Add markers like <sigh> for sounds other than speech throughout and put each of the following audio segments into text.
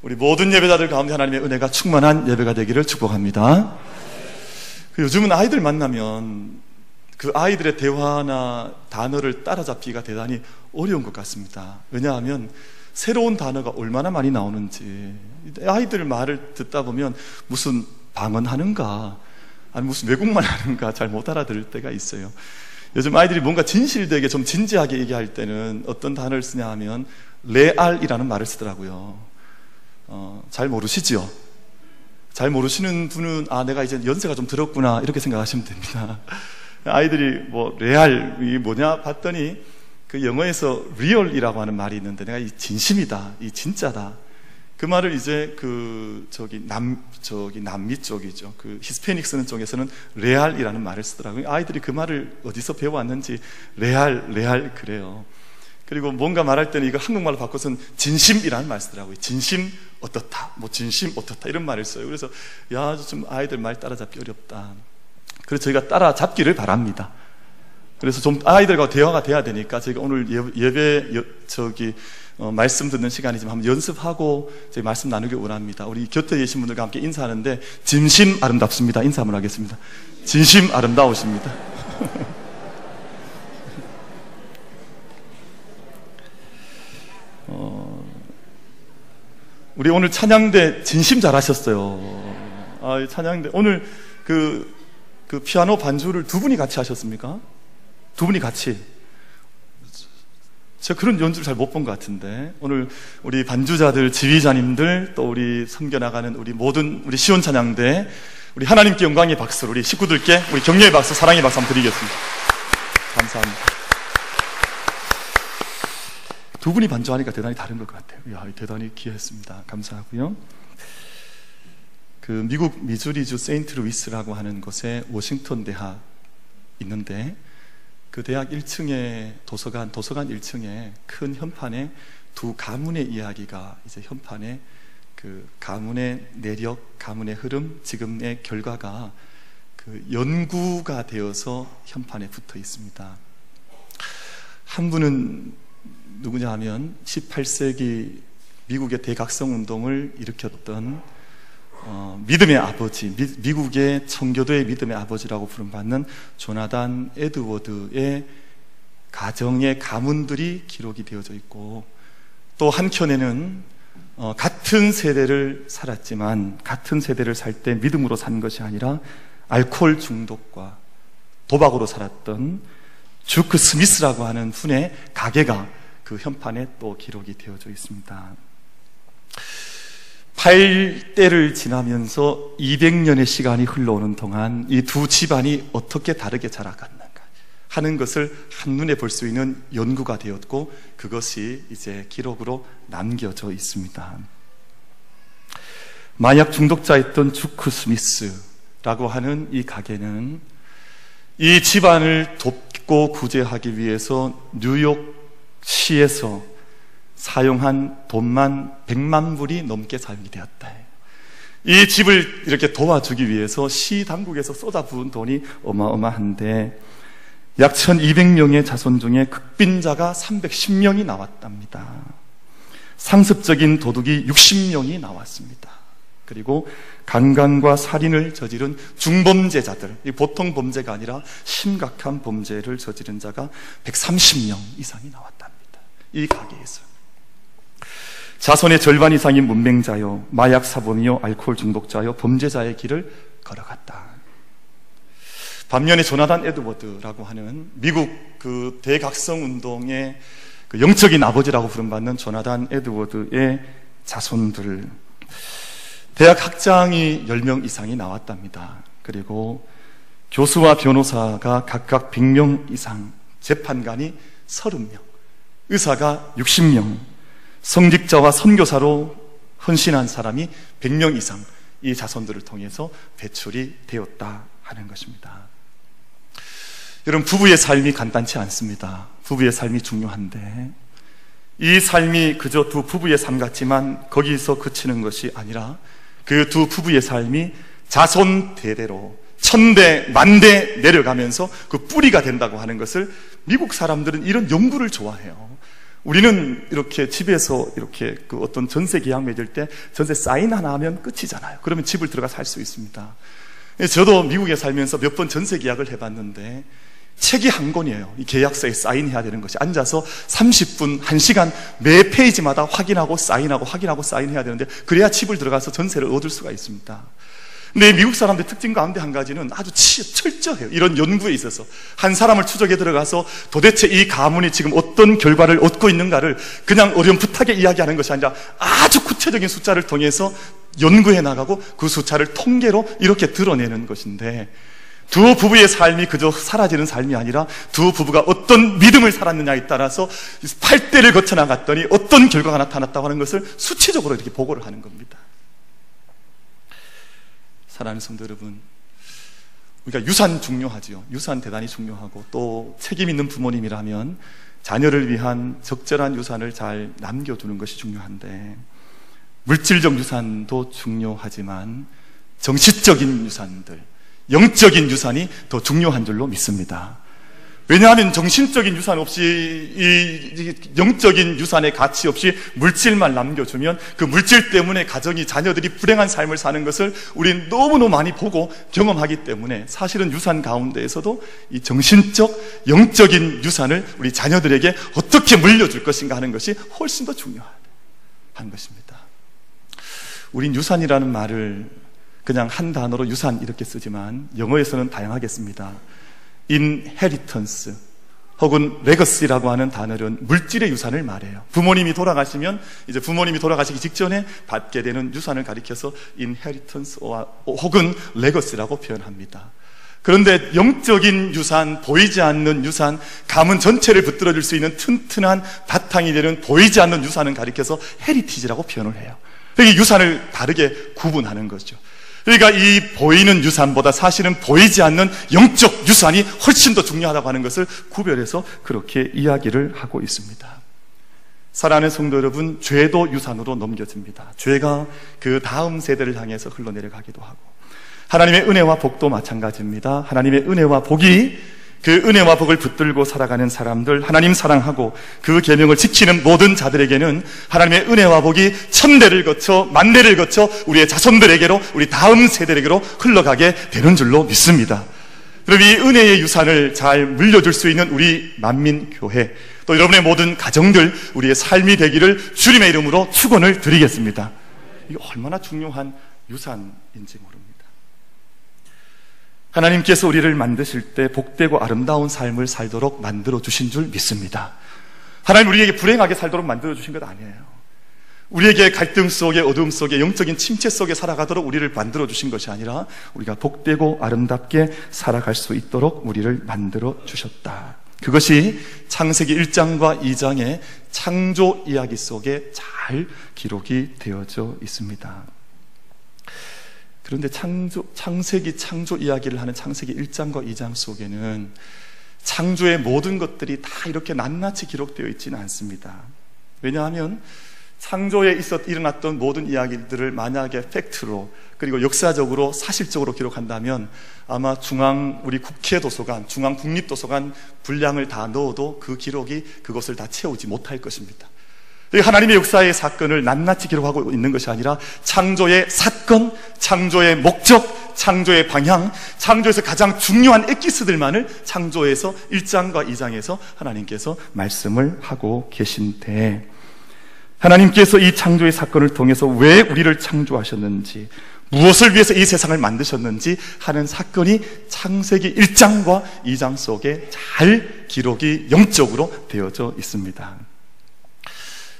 우리 모든 예배자들 가운데 하나님의 은혜가 충만한 예배가 되기를 축복합니다. 그 요즘은 아이들 만나면 그 아이들의 대화나 단어를 따라잡기가 대단히 어려운 것 같습니다. 왜냐하면 새로운 단어가 얼마나 많이 나오는지 아이들 말을 듣다 보면 무슨 방언하는가 아니 무슨 외국말 하는가 잘 못 알아들을 때가 있어요. 요즘 아이들이 뭔가 진실되게 좀 진지하게 얘기할 때는 어떤 단어를 쓰냐 하면 레알이라는 말을 쓰더라고요. 어, 잘 모르시죠? 잘 모르시는 분은 아 내가 이제 연세가 좀 들었구나 이렇게 생각하시면 됩니다. <laughs> 아이들이 뭐 레알 이 뭐냐 봤더니 그 영어에서 real이라고 하는 말이 있는데 내가 이 진심이다, 이 진짜다. 그 말을 이제 그 저기 남 저기 남미 쪽이죠. 그 히스패닉 쓰는 쪽에서는 real이라는 말을 쓰더라고요. 아이들이 그 말을 어디서 배워왔는지 레알 레알 그래요. 그리고 뭔가 말할 때는 이거 한국말로 바꿔서는 진심이라는 말 쓰더라고요. 진심 어떻다, 뭐 진심 어떻다 이런 말을 써요. 그래서 야 좀 아이들 말 따라잡기 어렵다. 그래서 저희가 따라잡기를 바랍니다. 그래서 좀 아이들과 대화가 돼야 되니까 저희가 오늘 예배 저기 어, 말씀 듣는 시간이지만 한번 연습하고 저희 말씀 나누기 원합니다. 우리 곁에 계신 분들과 함께 인사하는데 진심 아름답습니다. 인사 한번 하겠습니다. 진심 아름다우십니다. <laughs> 우리 오늘 찬양대 진심 잘하셨어요. 아, 찬양대 오늘 그, 그 피아노 반주를 두 분이 같이 하셨습니까? 두 분이 같이. 제가 그런 연주를 잘 못 본 것 같은데 오늘 우리 반주자들, 지휘자님들 또 우리 섬겨나가는 우리 모든 우리 시온 찬양대 우리 하나님께 영광의 박수 우리 식구들께 우리 격려의 박수 사랑의 박수 한번 드리겠습니다. 감사합니다. 두 분이 반주하니까 대단히 다른 것 같아요. 야, 대단히 귀했습니다. 감사하고요. 그 미국 미주리주 세인트 루이스라고 하는 곳에 워싱턴 대학 있는데 그 대학 1층에 도서관, 도서관 1층에 큰 현판에 두 가문의 이야기가 이제 현판에 그 가문의 내력, 가문의 흐름, 지금의 결과가 그 연구가 되어서 현판에 붙어 있습니다. 한 분은 누구냐 하면 18세기 미국의 대각성 운동을 일으켰던 어, 믿음의 아버지, 미, 국의 청교도의 믿음의 아버지라고 부름받는 조나단 에드워드의 가정의 가문들이 기록이 되어져 있고 또 한켠에는 어, 같은 세대를 살았지만 같은 세대를 살 때 믿음으로 산 것이 아니라 알코올 중독과 도박으로 살았던 주크 스미스라고 하는 분의 가게가 그 현판에 또 기록이 되어져 있습니다. 8대를 지나면서 200년의 시간이 흘러오는 동안 이 두 집안이 어떻게 다르게 자라갔는가 하는 것을 한눈에 볼 수 있는 연구가 되었고 그것이 이제 기록으로 남겨져 있습니다. 마약 중독자였던 주크 스미스라고 하는 이 가게는 이 집안을 돕고 구제하기 위해서 뉴욕 시에서 사용한 돈만 100만 불이 넘게 사용이 되었다. 이 집을 이렇게 도와주기 위해서 시 당국에서 쏟아부은 돈이 어마어마한데 약 1200명의 자손 중에 극빈자가 310명이 나왔답니다. 상습적인 도둑이 60명이 나왔습니다. 그리고 강간과 살인을 저지른 중범죄자들, 보통 범죄가 아니라 심각한 범죄를 저지른 자가 130명 이상이 나왔답니다. 이 가게에서. 자손의 절반 이상이 문맹자요, 마약 사범이요, 알코올 중독자요, 범죄자의 길을 걸어갔다. 반면에 조나단 에드워드라고 하는 미국 그 대각성 운동의 그 영적인 아버지라고 부름받는 조나단 에드워드의 자손들 대학 학장이 10명 이상이 나왔답니다. 그리고 교수와 변호사가 각각 100명 이상, 재판관이 30명, 의사가 60명, 성직자와 선교사로 헌신한 사람이 100명 이상 이 자손들을 통해서 배출이 되었다 하는 것입니다. 여러분, 부부의 삶이 간단치 않습니다. 부부의 삶이 중요한데, 이 삶이 그저 두 부부의 삶 같지만 거기서 그치는 것이 아니라 그 두 부부의 삶이 자손 대대로 천대, 만대 내려가면서 그 뿌리가 된다고 하는 것을 미국 사람들은 이런 연구를 좋아해요. 우리는 이렇게 집에서 이렇게 그 어떤 전세 계약 맺을 때 전세 사인 하나 하면 끝이잖아요. 그러면 집을 들어가 살 수 있습니다. 저도 미국에 살면서 몇 번 전세 계약을 해봤는데 책이 한 권이에요. 이 계약서에 사인해야 되는 것이 앉아서 30분, 1시간 매 페이지마다 확인하고 사인하고 확인하고 사인해야 되는데 그래야 집을 들어가서 전세를 얻을 수가 있습니다. 근데 미국 사람들 특징 가운데 한 가지는 아주 철저해요. 이런 연구에 있어서 한 사람을 추적에 들어가서 도대체 이 가문이 지금 어떤 결과를 얻고 있는가를 그냥 어렴풋하게 이야기하는 것이 아니라 아주 구체적인 숫자를 통해서 연구해 나가고 그 숫자를 통계로 이렇게 드러내는 것인데 두 부부의 삶이 그저 사라지는 삶이 아니라 두 부부가 어떤 믿음을 살았느냐에 따라서 8대를 거쳐 나갔더니 어떤 결과가 나타났다고 하는 것을 수치적으로 이렇게 보고를 하는 겁니다. 사랑하는 성도 여러분, 우리가 유산 중요하지요. 유산 대단히 중요하고 또 책임 있는 부모님이라면 자녀를 위한 적절한 유산을 잘 남겨두는 것이 중요한데 물질적 유산도 중요하지만 정신적인 유산들, 영적인 유산이 더 중요한 줄로 믿습니다. 왜냐하면 정신적인 유산 없이 이 영적인 유산의 가치 없이 물질만 남겨주면 그 물질 때문에 가정이 자녀들이 불행한 삶을 사는 것을 우리는 너무너무 많이 보고 경험하기 때문에 사실은 유산 가운데에서도 이 정신적 영적인 유산을 우리 자녀들에게 어떻게 물려줄 것인가 하는 것이 훨씬 더 중요한 것입니다. 우린 유산이라는 말을 그냥 한 단어로 유산 이렇게 쓰지만 영어에서는 다양하겠습니다. Inheritance 혹은 legacy라고 하는 단어는 물질의 유산을 말해요. 부모님이 돌아가시면 이제 부모님이 돌아가시기 직전에 받게 되는 유산을 가리켜서 inheritance 혹은 legacy라고 표현합니다. 그런데 영적인 유산, 보이지 않는 유산, 가문 전체를 붙들어 줄 수 있는 튼튼한 바탕이 되는 보이지 않는 유산은 가리켜서 heritage라고 표현을 해요. 여기 유산을 다르게 구분하는 거죠. 그러니까 이 보이는 유산보다 사실은 보이지 않는 영적 유산이 훨씬 더 중요하다고 하는 것을 구별해서 그렇게 이야기를 하고 있습니다. 사랑하는 성도 여러분, 죄도 유산으로 넘겨집니다. 죄가 그 다음 세대를 향해서 흘러내려가기도 하고, 하나님의 은혜와 복도 마찬가지입니다. 하나님의 은혜와 복이 그 은혜와 복을 붙들고 살아가는 사람들, 하나님 사랑하고 그 계명을 지키는 모든 자들에게는 하나님의 은혜와 복이 천대를 거쳐 만대를 거쳐 우리의 자손들에게로 우리 다음 세대에게로 흘러가게 되는 줄로 믿습니다. 그럼 이 은혜의 유산을 잘 물려줄 수 있는 우리 만민 교회 또 여러분의 모든 가정들 우리의 삶이 되기를 주님의 이름으로 축원을 드리겠습니다. 이게 얼마나 중요한 유산인지 모릅니다. 하나님께서 우리를 만드실 때 복되고 아름다운 삶을 살도록 만들어 주신 줄 믿습니다. 하나님 우리에게 불행하게 살도록 만들어 주신 것 아니에요. 우리에게 갈등 속에 어둠 속에 영적인 침체 속에 살아가도록 우리를 만들어 주신 것이 아니라 우리가 복되고 아름답게 살아갈 수 있도록 우리를 만들어 주셨다. 그것이 창세기 1장과 2장의 창조 이야기 속에 잘 기록이 되어져 있습니다. 그런데 창조, 창세기 창조 이야기를 하는 창세기 1장과 2장 속에는 창조의 모든 것들이 다 이렇게 낱낱이 기록되어 있지는 않습니다. 왜냐하면 창조에 있었 일어났던 모든 이야기들을 만약에 팩트로 그리고 역사적으로 사실적으로 기록한다면 아마 중앙 우리 국회 도서관, 중앙 국립 도서관 분량을 다 넣어도 그 기록이 그것을 다 채우지 못할 것입니다. 하나님의 역사의 사건을 낱낱이 기록하고 있는 것이 아니라 창조의 사건, 창조의 목적, 창조의 방향, 창조에서 가장 중요한 엑기스들만을 창조에서 1장과 2장에서 하나님께서 말씀을 하고 계신데 하나님께서 이 창조의 사건을 통해서 왜 우리를 창조하셨는지 무엇을 위해서 이 세상을 만드셨는지 하는 사건이 창세기 1장과 2장 속에 잘 기록이 영적으로 되어져 있습니다.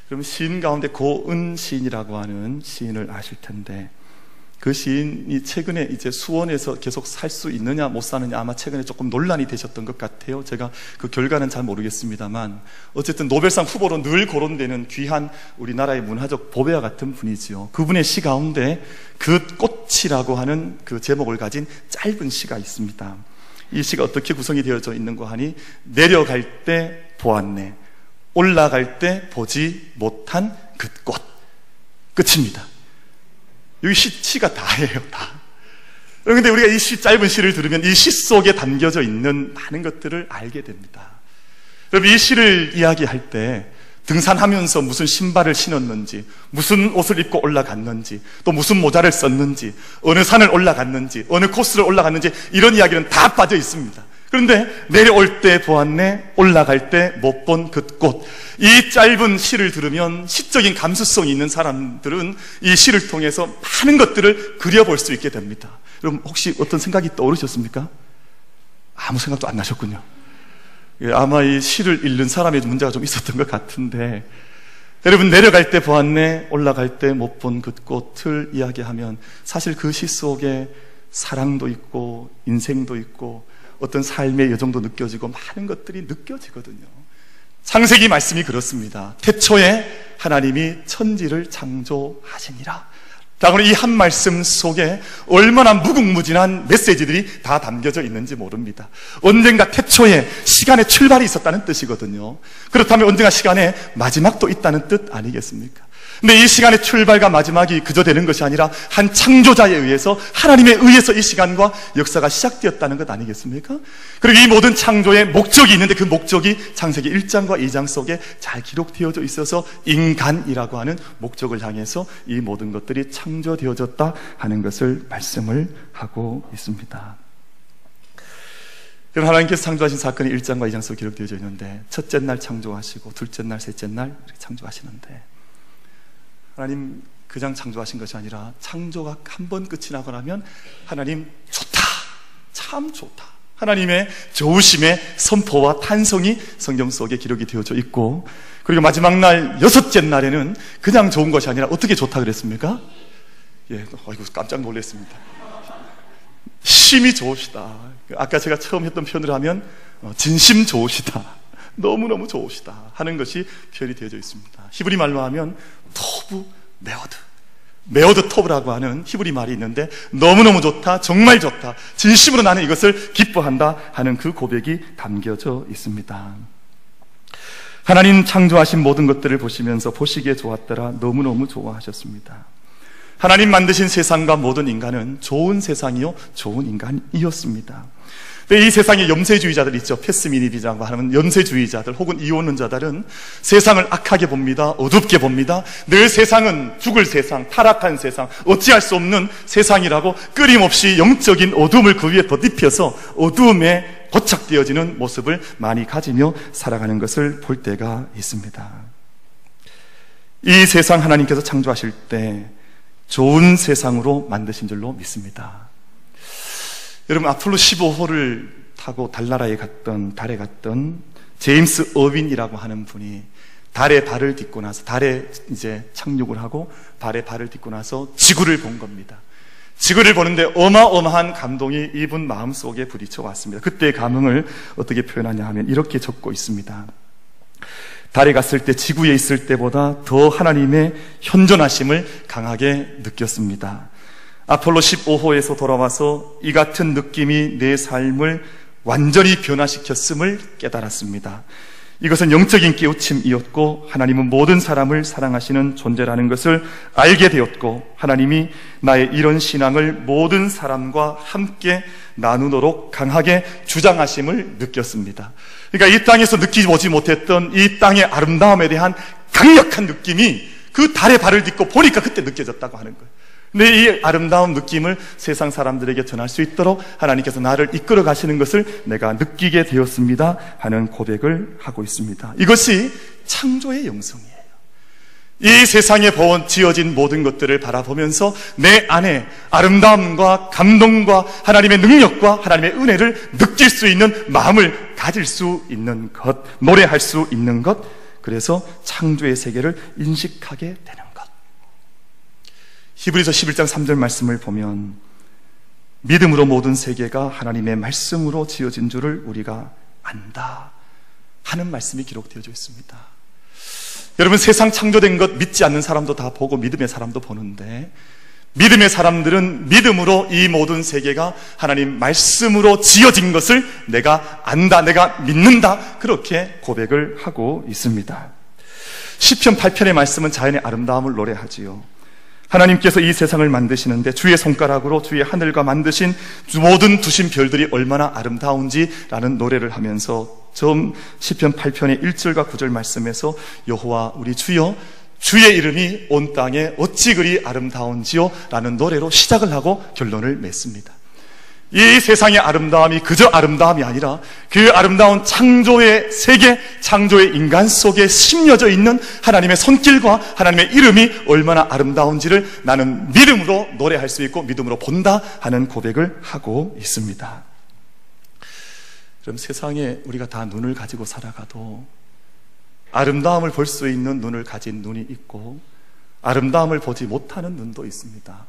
그럼 시인 가운데 고은 시인이라고 하는 시인을 아실 텐데 그 시인이 최근에 이제 수원에서 계속 살 수 있느냐 못 사느냐 아마 최근에 조금 논란이 되셨던 것 같아요. 제가 그 결과는 잘 모르겠습니다만 어쨌든 노벨상 후보로 늘 거론되는 귀한 우리나라의 문화적 보배와 같은 분이지요. 그분의 시 가운데 그 꽃이라고 하는 그 제목을 가진 짧은 시가 있습니다. 이 시가 어떻게 구성이 되어져 있는고 하니 내려갈 때 보았네. 올라갈 때 보지 못한 그 꽃. 끝입니다. 여기 시, 시가 다예요, 다. 그런데 우리가 이 시, 짧은 시를 들으면 이 시 속에 담겨져 있는 많은 것들을 알게 됩니다. 여러분, 이 시를 이야기할 때 등산하면서 무슨 신발을 신었는지, 무슨 옷을 입고 올라갔는지, 또 무슨 모자를 썼는지, 어느 산을 올라갔는지, 어느 코스를 올라갔는지, 이런 이야기는 다 빠져 있습니다. 그런데 내려올 때 보았네, 올라갈 때 못 본 그 꽃. 이 짧은 시를 들으면 시적인 감수성이 있는 사람들은 이 시를 통해서 많은 것들을 그려볼 수 있게 됩니다. 여러분, 혹시 어떤 생각이 떠오르셨습니까? 아무 생각도 안 나셨군요. 예, 아마 이 시를 읽는 사람의 문제가 좀 있었던 것 같은데 여러분 내려갈 때 보았네 올라갈 때 못 본 그 꽃을 이야기하면 사실 그 시 속에 사랑도 있고 인생도 있고 어떤 삶의 여정도 느껴지고 많은 것들이 느껴지거든요 창세기 말씀이 그렇습니다 태초에 하나님이 천지를 창조하시니라 라고는 이한 말씀 속에 얼마나 무궁무진한 메시지들이 다 담겨져 있는지 모릅니다. 언젠가 태초에 시간의 출발이 있었다는 뜻이거든요. 그렇다면 언젠가 시간에 마지막도 있다는 뜻 아니겠습니까? 근데 이 시간의 출발과 마지막이 그저 되는 것이 아니라 한 창조자에 의해서 하나님에 의해서 이 시간과 역사가 시작되었다는 것 아니겠습니까? 그리고 이 모든 창조의 목적이 있는데 그 목적이 창세기 1장과 2장 속에 잘 기록되어져 있어서 인간이라고 하는 목적을 향해서 이 모든 것들이 창조되어졌다 하는 것을 말씀을 하고 있습니다. 여러분 하나님께서 창조하신 사건이 1장과 2장 속에 기록되어져 있는데 첫째 날 창조하시고 둘째 날, 셋째 날 창조하시는데 하나님 그냥 창조하신 것이 아니라 창조가 한 번 끝이 나고 나면 하나님 좋다. 참 좋다. 하나님의 좋으심의 선포와 탄성이 성경 속에 기록이 되어져 있고 그리고 마지막 날 여섯째 날에는 그냥 좋은 것이 아니라 어떻게 좋다 그랬습니까? 예, 아이고 깜짝 놀랐습니다. 심이 좋으시다. 아까 제가 처음 했던 표현을 하면 어, 진심 좋으시다. 너무너무 좋으시다 하는 것이 표현이 되어져 있습니다. 히브리 말로 하면 טוב מאד. מאד טוב라고 하는 히브리 말이 있는데 너무너무 좋다, 정말 좋다, 진심으로 나는 이것을 기뻐한다 하는 그 고백이 담겨져 있습니다. 하나님 창조하신 모든 것들을 보시면서 보시기에 좋았더라 너무너무 좋아하셨습니다. 하나님 만드신 세상과 모든 인간은 좋은 세상이요, 좋은 인간이었습니다. 네, 이 세상에 염세주의자들 있죠. 패스미니비라고 하는 염세주의자들 혹은 이혼론자들은 세상을 악하게 봅니다. 어둡게 봅니다. 늘 세상은 죽을 세상, 타락한 세상, 어찌할 수 없는 세상이라고 끊임없이 영적인 어둠을 그 위에 덧입혀서 어둠에 고착되어지는 모습을 많이 가지며 살아가는 것을 볼 때가 있습니다. 이 세상 하나님께서 창조하실 때 좋은 세상으로 만드신 줄로 믿습니다. 여러분 아폴로 15호를 타고 달나라에 갔던 달에 갔던 제임스 어윈이라고 하는 분이 달에 발을 딛고 나서 달에 이제 착륙을 하고 달에 발을 딛고 나서 지구를 본 겁니다. 지구를 보는데 어마어마한 감동이 이분 마음속에 부딪혀 왔습니다. 그때의 감흥을 어떻게 표현하냐 하면 이렇게 적고 있습니다. 달에 갔을 때 지구에 있을 때보다 더 하나님의 현존하심을 강하게 느꼈습니다. 아폴로 15호에서 돌아와서 이 같은 느낌이 내 삶을 완전히 변화시켰음을 깨달았습니다. 이것은 영적인 깨우침이었고 하나님은 모든 사람을 사랑하시는 존재라는 것을 알게 되었고 하나님이 나의 이런 신앙을 모든 사람과 함께 나누도록 강하게 주장하심을 느꼈습니다. 그러니까 이 땅에서 느끼지 못했던 이 땅의 아름다움에 대한 강력한 느낌이 그 달에 발을 딛고 보니까 그때 느껴졌다고 하는 거예요. 근데 이 아름다운 느낌을 세상 사람들에게 전할 수 있도록 하나님께서 나를 이끌어 가시는 것을 내가 느끼게 되었습니다. 하는 고백을 하고 있습니다. 이것이 창조의 영성이에요. 이 세상에 지어진 모든 것들을 바라보면서 내 안에 아름다움과 감동과 하나님의 능력과 하나님의 은혜를 느낄 수 있는 마음을 가질 수 있는 것, 노래할 수 있는 것, 그래서 창조의 세계를 인식하게 되는 히브리서 11장 3절 말씀을 보면 믿음으로 모든 세계가 하나님의 말씀으로 지어진 줄을 우리가 안다 하는 말씀이 기록되어져 있습니다. 여러분 세상 창조된 것 믿지 않는 사람도 다 보고 믿음의 사람도 보는데 믿음의 사람들은 믿음으로 이 모든 세계가 하나님 말씀으로 지어진 것을 내가 안다, 내가 믿는다 그렇게 고백을 하고 있습니다. 시편 8편의 말씀은 자연의 아름다움을 노래하지요. 하나님께서 이 세상을 만드시는데 주의 손가락으로 주의 하늘과 만드신 모든 두신 별들이 얼마나 아름다운지라는 노래를 하면서 처음 시편 8편의 1절과 9절 말씀에서 여호와 우리 주여 주의 이름이 온 땅에 어찌 그리 아름다운지요 라는 노래로 시작을 하고 결론을 맺습니다. 이 세상의 아름다움이 그저 아름다움이 아니라 그 아름다운 창조의 세계, 창조의 인간 속에 심려져 있는 하나님의 손길과 하나님의 이름이 얼마나 아름다운지를 나는 믿음으로 노래할 수 있고 믿음으로 본다 하는 고백을 하고 있습니다. 그럼 세상에 우리가 다 눈을 가지고 살아가도 아름다움을 볼 수 있는 눈을 가진 눈이 있고 아름다움을 보지 못하는 눈도 있습니다.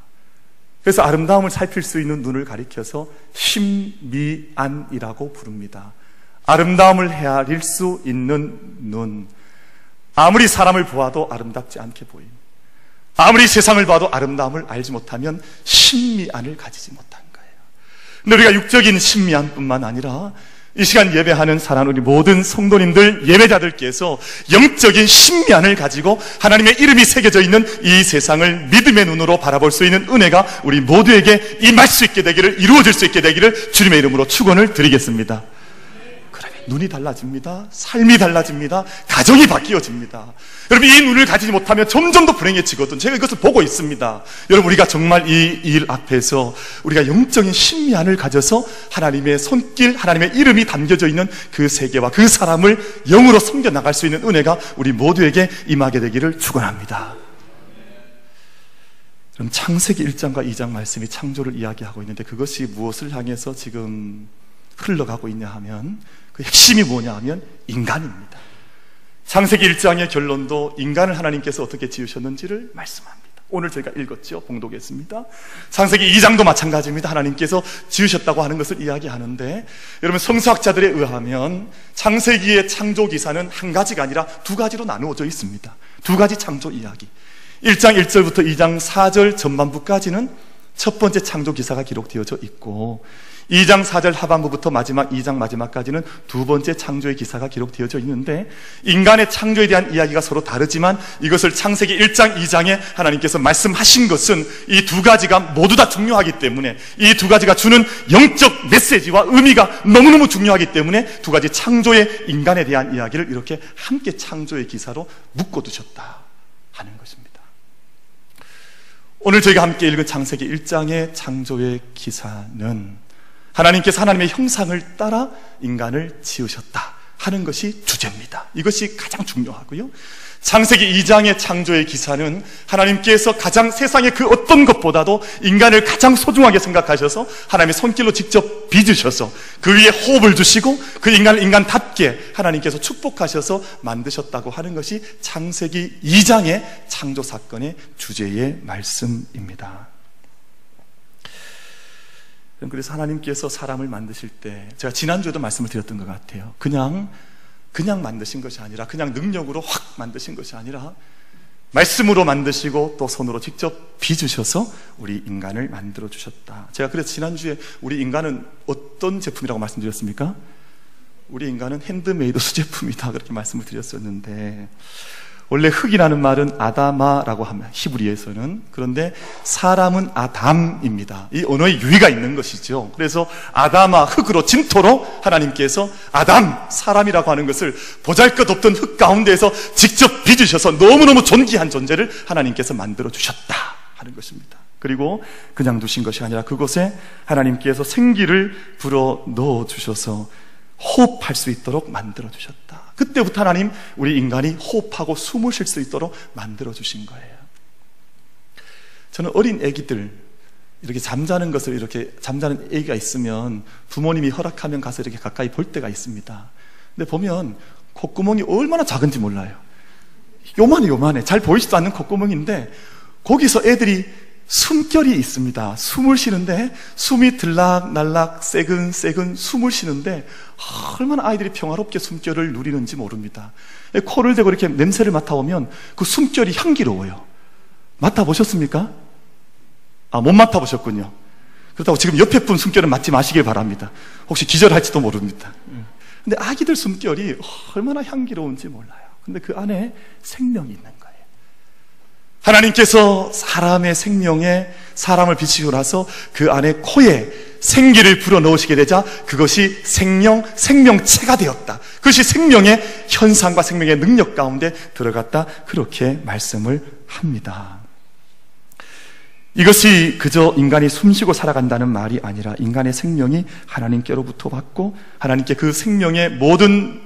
그래서 아름다움을 살필 수 있는 눈을 가리켜서 심미안이라고 부릅니다. 아름다움을 헤아릴 수 있는 눈. 아무리 사람을 보아도 아름답지 않게 보임. 아무리 세상을 봐도 아름다움을 알지 못하면 심미안을 가지지 못한 거예요. 근데 우리가 육적인 심미안뿐만 아니라 이 시간 예배하는 사랑하는 우리 모든 성도님들 예배자들께서 영적인 신미안을 가지고 하나님의 이름이 새겨져 있는 이 세상을 믿음의 눈으로 바라볼 수 있는 은혜가 우리 모두에게 임할 수 있게 되기를 이루어질 수 있게 되기를 주님의 이름으로 축원을 드리겠습니다. 눈이 달라집니다. 삶이 달라집니다. 가정이 바뀌어집니다. 여러분, 이 눈을 가지지 못하면 점점 더 불행해지거든. 제가 이것을 보고 있습니다. 여러분, 우리가 정말 이 일 앞에서 우리가 영적인 신미안을 가져서 하나님의 손길, 하나님의 이름이 담겨져 있는 그 세계와 그 사람을 영으로 섬겨 나갈 수 있는 은혜가 우리 모두에게 임하게 되기를 축원합니다. 그럼 창세기 1장과 2장 말씀이 창조를 이야기하고 있는데 그것이 무엇을 향해서 지금 흘러가고 있냐 하면 그 핵심이 뭐냐 하면 인간입니다. 창세기 1장의 결론도 인간을 하나님께서 어떻게 지으셨는지를 말씀합니다. 오늘 저희가 읽었죠. 봉독했습니다. 창세기 2장도 마찬가지입니다. 하나님께서 지으셨다고 하는 것을 이야기하는데 여러분 성서학자들에 의하면 창세기의 창조 기사는 한 가지가 아니라 두 가지로 나누어져 있습니다. 두 가지 창조 이야기. 1장 1절부터 2장 4절 전반부까지는 첫 번째 창조 기사가 기록되어져 있고 2장 4절 하반부부터 마지막 2장 마지막까지는 두 번째 창조의 기사가 기록되어져 있는데 인간의 창조에 대한 이야기가 서로 다르지만 이것을 창세기 1장 2장에 하나님께서 말씀하신 것은 이 두 가지가 모두 다 중요하기 때문에 이 두 가지가 주는 영적 메시지와 의미가 너무너무 중요하기 때문에 두 가지 창조의 인간에 대한 이야기를 이렇게 함께 창조의 기사로 묶어 두셨다 하는 것입니다. 오늘 저희가 함께 읽은 창세기 1장의 창조의 기사는 하나님께서 하나님의 형상을 따라 인간을 지으셨다 하는 것이 주제입니다. 이것이 가장 중요하고요. 창세기 2장의 창조의 기사는 하나님께서 가장 세상의 그 어떤 것보다도 인간을 가장 소중하게 생각하셔서 하나님의 손길로 직접 빚으셔서 그 위에 호흡을 주시고 그 인간을 인간답게 하나님께서 축복하셔서 만드셨다고 하는 것이 창세기 2장의 창조 사건의 주제의 말씀입니다. 그래서 하나님께서 사람을 만드실 때 제가 지난주에도 말씀을 드렸던 것 같아요. 그냥 그냥 만드신 것이 아니라 그냥 능력으로 확 만드신 것이 아니라 말씀으로 만드시고 또 손으로 직접 빚으셔서 우리 인간을 만들어 주셨다. 제가 그래서 지난주에 우리 인간은 어떤 제품이라고 말씀드렸습니까? 우리 인간은 핸드메이드 <laughs> 수제품이다 그렇게 말씀을 드렸었는데 원래 흙이라는 말은 אדמה라고 합니다. 히브리에서는. 그런데 사람은 아담입니다. 이 언어의 유의가 있는 것이죠. 그래서 아다마, 흙으로 진토로 하나님께서 아담, 사람이라고 하는 것을 보잘 것 없던 흙 가운데에서 직접 빚으셔서 너무너무 존귀한 존재를 하나님께서 만들어 주셨다 하는 것입니다. 그리고 그냥 두신 것이 아니라 그곳에 하나님께서 생기를 불어 넣어 주셔서 호흡할 수 있도록 만들어 주셨다. 그때부터 하나님 우리 인간이 호흡하고 숨을 쉴 수 있도록 만들어 주신 거예요. 저는 어린 아기들 이렇게 잠자는 것을 이렇게 잠자는 아기가 있으면 부모님이 허락하면 가서 이렇게 가까이 볼 때가 있습니다. 근데 보면 콧구멍이 얼마나 작은지 몰라요. 요만해 요만해 잘 보이지도 않는 콧구멍인데 거기서 애들이 숨결이 있습니다. 숨을 쉬는데 숨이 들락날락 새근새근 숨을 쉬는데 얼마나 아이들이 평화롭게 숨결을 누리는지 모릅니다. 코를 대고 이렇게 냄새를 맡아오면 그 숨결이 향기로워요. 맡아보셨습니까? 아, 못 맡아보셨군요. 그렇다고 지금 옆에 분 숨결은 맡지 마시길 바랍니다. 혹시 기절할지도 모릅니다. 근데 아기들 숨결이 얼마나 향기로운지 몰라요. 근데 그 안에 생명이 있는. 하나님께서 사람의 생명에 사람을 비치고 나서 그 안에 코에 생기를 불어 넣으시게 되자 그것이 생명, 생명체가 되었다. 그것이 생명의 현상과 생명의 능력 가운데 들어갔다. 그렇게 말씀을 합니다. 이것이 그저 인간이 숨쉬고 살아간다는 말이 아니라 인간의 생명이 하나님께로부터 받고 하나님께 그 생명의 모든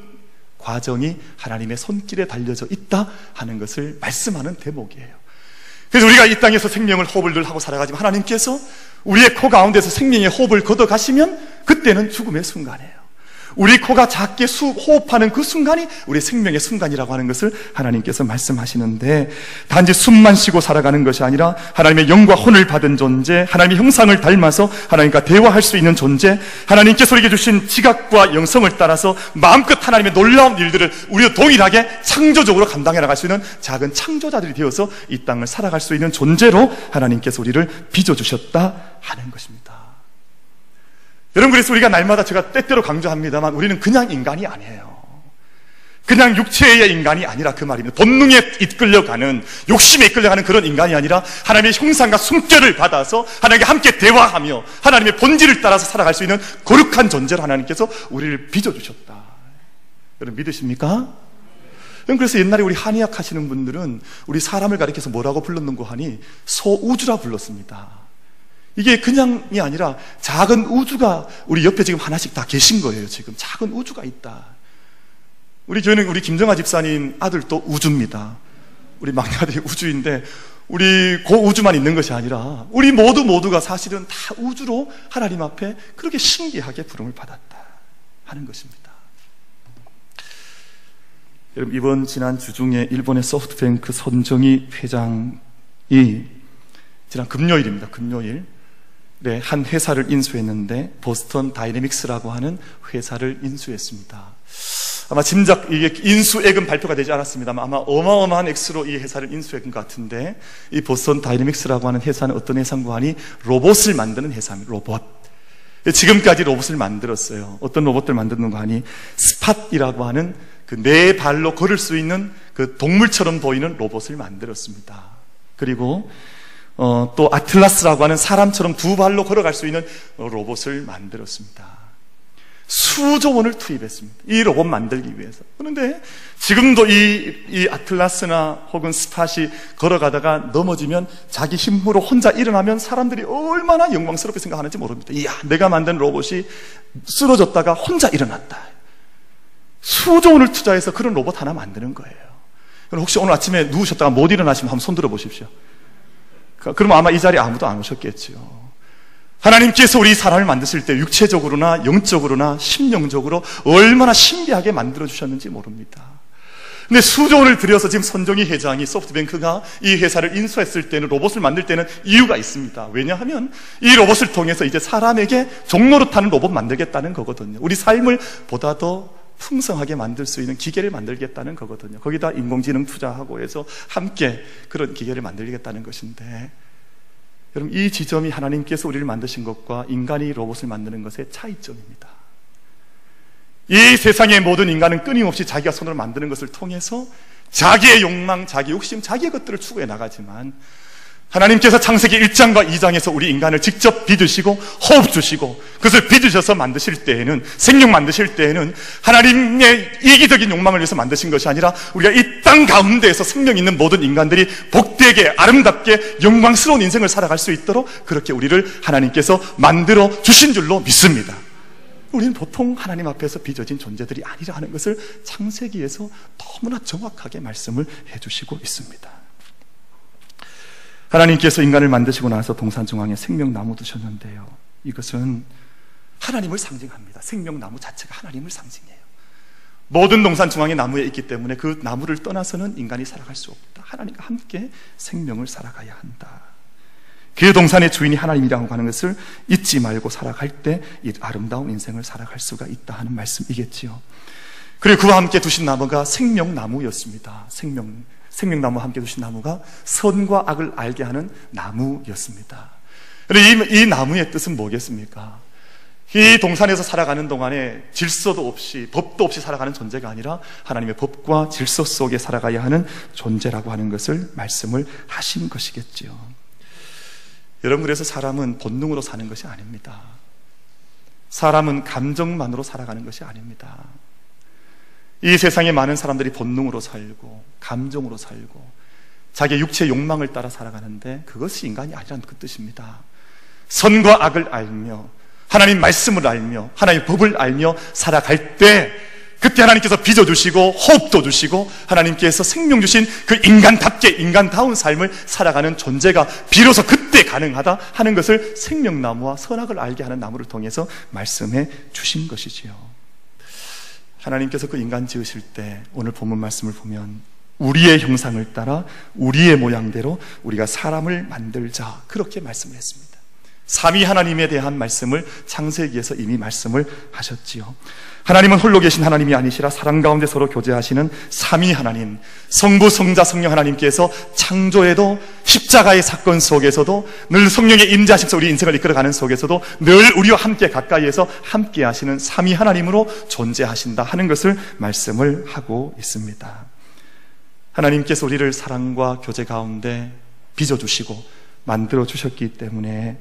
과정이 하나님의 손길에 달려져 있다 하는 것을 말씀하는 대목이에요. 그래서 우리가 이 땅에서 생명을 호흡을 늘 하고 살아가지만 하나님께서 우리의 코 가운데서 생명의 호흡을 걷어 가시면 그때는 죽음의 순간이에요. 우리 코가 작게 수, 호흡하는 그 순간이 우리 생명의 순간이라고 하는 것을 하나님께서 말씀하시는데 단지 숨만 쉬고 살아가는 것이 아니라 하나님의 영과 혼을 받은 존재, 하나님의 형상을 닮아서 하나님과 대화할 수 있는 존재, 하나님께서 우리에게 주신 지각과 영성을 따라서 마음껏 하나님의 놀라운 일들을 우리도 동일하게 창조적으로 감당해 나갈 수 있는 작은 창조자들이 되어서 이 땅을 살아갈 수 있는 존재로 하나님께서 우리를 빚어주셨다 하는 것입니다. 여러분 그래서 우리가 날마다 제가 때때로 강조합니다만 우리는 그냥 인간이 아니에요. 그냥 육체의 인간이 아니라 그 말입니다. 본능에 이끌려가는 욕심에 이끌려가는 그런 인간이 아니라 하나님의 형상과 숨결을 받아서 하나님과 함께 대화하며 하나님의 본질을 따라서 살아갈 수 있는 거룩한 존재로 하나님께서 우리를 빚어주셨다. 여러분 믿으십니까? 그래서 옛날에 우리 한의학 하시는 분들은 우리 사람을 가리켜서 뭐라고 불렀는고 하니 소우주라 불렀습니다. 이게 그냥이 아니라 작은 우주가 우리 옆에 지금 하나씩 다 계신 거예요. 지금 작은 우주가 있다. 우리 교회는 우리 김정아 집사님 아들도 우주입니다. 우리 막내 아들이 우주인데 우리 그 우주만 있는 것이 아니라 우리 모두 모두가 사실은 다 우주로 하나님 앞에 그렇게 신기하게 부름을 받았다 하는 것입니다. 여러분 이번 지난 주 중에 일본의 소프트뱅크 손정희 회장이 지난 금요일입니다. 금요일 네, 한 회사를 인수했는데 보스턴 다이내믹스라고 하는 회사를 인수했습니다. 아마 짐작 이게 인수액은 발표가 되지 않았습니다만 아마 어마어마한 액수로 이 회사를 인수했던 것 같은데 이 보스턴 다이내믹스라고 하는 회사는 어떤 회사인가 하니 로봇을 만드는 회사입니다. 로봇. 지금까지 로봇을 만들었어요. 어떤 로봇들 만드는가 하니 스팟이라고 하는 그 네 발로 걸을 수 있는 그 동물처럼 보이는 로봇을 만들었습니다. 그리고 어, 또 아틀라스라고 하는 사람처럼 두 발로 걸어갈 수 있는 로봇을 만들었습니다. 수조 원을 투입했습니다. 이 로봇 만들기 위해서. 그런데 지금도 이, 이 아틀라스나 혹은 스팟이 걸어가다가 넘어지면 자기 힘으로 혼자 일어나면 사람들이 얼마나 영광스럽게 생각하는지 모릅니다. 이야, 내가 만든 로봇이 쓰러졌다가 혼자 일어났다. 수조 원을 투자해서 그런 로봇 하나 만드는 거예요. 혹시 오늘 아침에 누우셨다가 못 일어나시면 한번 손 들어 보십시오. 그러면 아마 이 자리에 아무도 안 오셨겠지요. 하나님께서 우리 사람을 만드실 때 육체적으로나 영적으로나 심령적으로 얼마나 신비하게 만들어 주셨는지 모릅니다. 근데 수조원을 들여서 지금 선정희 회장이 소프트뱅크가 이 회사를 인수했을 때는 로봇을 만들 때는 이유가 있습니다. 왜냐하면 이 로봇을 통해서 이제 사람에게 종로로 타는 로봇 만들겠다는 거거든요. 우리 삶을 보다 더 풍성하게 만들 수 있는 기계를 만들겠다는 거거든요. 거기다 인공지능 투자하고 해서 함께 그런 기계를 만들겠다는 것인데 여러분 이 지점이 하나님께서 우리를 만드신 것과 인간이 로봇을 만드는 것의 차이점입니다. 이 세상의 모든 인간은 끊임없이 자기가 손으로 만드는 것을 통해서 자기의 욕망, 자기 욕심, 자기의 것들을 추구해 나가지만 하나님께서 창세기 1장과 2장에서 우리 인간을 직접 빚으시고 호흡 주시고 그것을 빚으셔서 만드실 때에는 생명 만드실 때에는 하나님의 이기적인 욕망을 위해서 만드신 것이 아니라 우리가 이 땅 가운데에서 생명 있는 모든 인간들이 복되게 아름답게 영광스러운 인생을 살아갈 수 있도록 그렇게 우리를 하나님께서 만들어 주신 줄로 믿습니다. 우리는 보통 하나님 앞에서 빚어진 존재들이 아니라 하는 것을 창세기에서 너무나 정확하게 말씀을 해주시고 있습니다. 하나님께서 인간을 만드시고 나서 동산 중앙에 생명나무 두셨는데요. 이것은 하나님을 상징합니다. 생명나무 자체가 하나님을 상징해요. 모든 동산 중앙에 나무에 있기 때문에 그 나무를 떠나서는 인간이 살아갈 수 없다. 하나님과 함께 생명을 살아가야 한다. 그 동산의 주인이 하나님이라고 하는 것을 잊지 말고 살아갈 때 이 아름다운 인생을 살아갈 수가 있다 하는 말씀이겠지요. 그리고 그와 함께 두신 나무가 생명나무였습니다. 생명 생명나무와 함께 두신 나무가 선과 악을 알게 하는 나무였습니다. 이, 이 나무의 뜻은 뭐겠습니까? 이 동산에서 살아가는 동안에 질서도 없이 법도 없이 살아가는 존재가 아니라 하나님의 법과 질서 속에 살아가야 하는 존재라고 하는 것을 말씀을 하신 것이겠지요. 여러분 그래서 사람은 본능으로 사는 것이 아닙니다. 사람은 감정만으로 살아가는 것이 아닙니다. 이 세상에 많은 사람들이 본능으로 살고 감정으로 살고 자기의 육체 욕망을 따라 살아가는데 그것이 인간이 아니라는 그 뜻입니다. 선과 악을 알며 하나님 말씀을 알며 하나님 법을 알며 살아갈 때 그때 하나님께서 빚어 주시고 호흡도 주시고 하나님께서 생명 주신 그 인간답게 인간다운 삶을 살아가는 존재가 비로소 그때 가능하다 하는 것을 생명나무와 선악을 알게 하는 나무를 통해서 말씀해 주신 것이지요. 하나님께서 그 인간 지으실 때 오늘 본문 말씀을 보면 우리의 형상을 따라 우리의 모양대로 우리가 사람을 만들자 그렇게 말씀을 했습니다. 삼위 하나님에 대한 말씀을 창세기에서 이미 말씀을 하셨지요. 하나님은 홀로 계신 하나님이 아니시라 사랑 가운데 서로 교제하시는 삼위 하나님, 성부, 성자, 성령 하나님께서 창조에도 십자가의 사건 속에서도 늘 성령의 임자하심서 우리 인생을 이끌어가는 속에서도 늘 우리와 함께 가까이에서 함께 하시는 삼위 하나님으로 존재하신다 하는 것을 말씀을 하고 있습니다. 하나님께서 우리를 사랑과 교제 가운데 빚어주시고 만들어 주셨기 때문에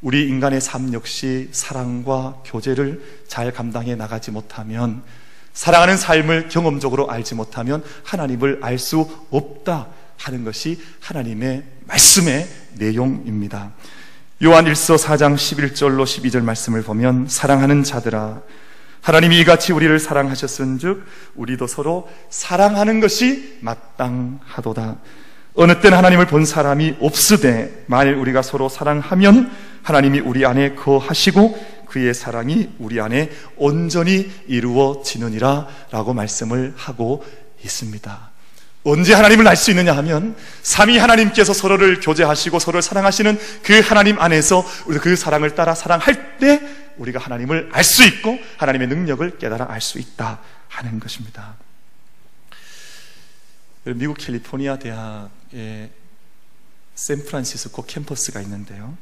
우리 인간의 삶 역시 사랑과 교제를 잘 감당해 나가지 못하면 사랑하는 삶을 경험적으로 알지 못하면 하나님을 알 수 없다 하는 것이 하나님의 말씀의 내용입니다. 요한 1서 4장 11절로 12절 말씀을 보면 사랑하는 자들아 하나님이 이같이 우리를 사랑하셨은즉 우리도 서로 사랑하는 것이 마땅하도다. 어느 땐 하나님을 본 사람이 없으되 만일 우리가 서로 사랑하면 하나님이 우리 안에 거하시고 그의 사랑이 우리 안에 온전히 이루어지느니라 라고 말씀을 하고 있습니다. 언제 하나님을 알 수 있느냐 하면 삼위 하나님께서 서로를 교제하시고 서로를 사랑하시는 그 하나님 안에서 우리가 그 사랑을 따라 사랑할 때 우리가 하나님을 알 수 있고 하나님의 능력을 깨달아 알 수 있다 하는 것입니다. 미국 캘리포니아 대학의 샌프란시스코 캠퍼스가 있는데요.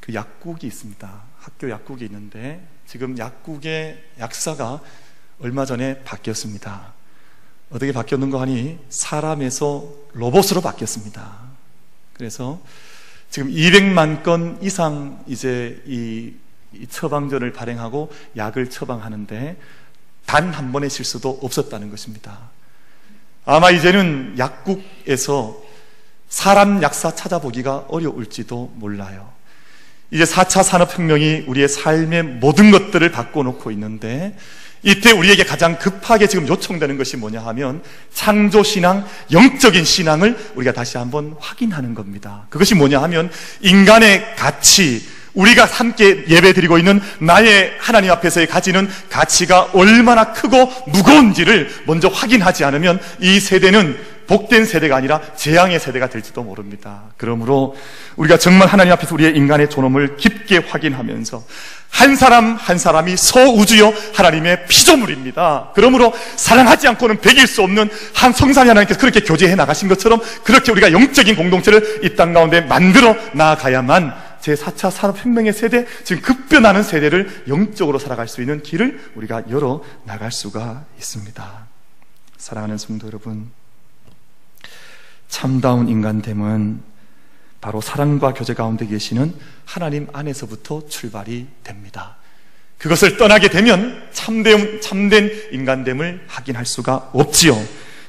그 약국이 있습니다. 학교 약국이 있는데 지금 약국의 약사가 얼마 전에 바뀌었습니다. 어떻게 바뀌었는가 하니 사람에서 로봇으로 바뀌었습니다. 그래서 지금 200만 건 이상 이제 이, 이 처방전을 발행하고 약을 처방하는데 단 한 번의 실수도 없었다는 것입니다. 아마 이제는 약국에서 사람 약사 찾아보기가 어려울지도 몰라요. 이제 4차 산업혁명이 우리의 삶의 모든 것들을 바꿔놓고 있는데 이때 우리에게 가장 급하게 지금 요청되는 것이 뭐냐 하면 창조신앙, 영적인 신앙을 우리가 다시 한번 확인하는 겁니다. 그것이 뭐냐 하면 인간의 가치, 우리가 함께 예배 드리고 있는 나의 하나님 앞에서의 가지는 가치가 얼마나 크고 무거운지를 먼저 확인하지 않으면 이 세대는 복된 세대가 아니라 재앙의 세대가 될지도 모릅니다. 그러므로 우리가 정말 하나님 앞에서 우리의 인간의 존엄을 깊게 확인하면서 한 사람 한 사람이 소우주여 하나님의 피조물입니다. 그러므로 사랑하지 않고는 배길 수 없는 한 성산이 하나님께서 그렇게 교제해 나가신 것처럼 그렇게 우리가 영적인 공동체를 이 땅 가운데 만들어 나아가야만 제4차 산업혁명의 세대, 지금 급변하는 세대를 영적으로 살아갈 수 있는 길을 우리가 열어 나갈 수가 있습니다. 사랑하는 성도 여러분, 참다운 인간됨은 바로 사랑과 교제 가운데 계시는 하나님 안에서부터 출발이 됩니다. 그것을 떠나게 되면 참된, 참된 인간됨을 확인할 수가 없지요.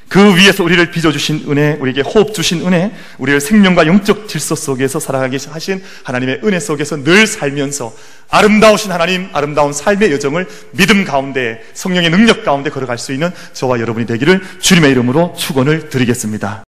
그 위에서 우리를 빚어주신 은혜, 우리에게 호흡 주신 은혜, 우리를 생명과 영적 질서 속에서 살아가게 하신 하나님의 은혜 속에서 늘 살면서 아름다우신 하나님, 아름다운 삶의 여정을 믿음 가운데, 성령의 능력 가운데 걸어갈 수 있는 저와 여러분이 되기를 주님의 이름으로 축원을 드리겠습니다.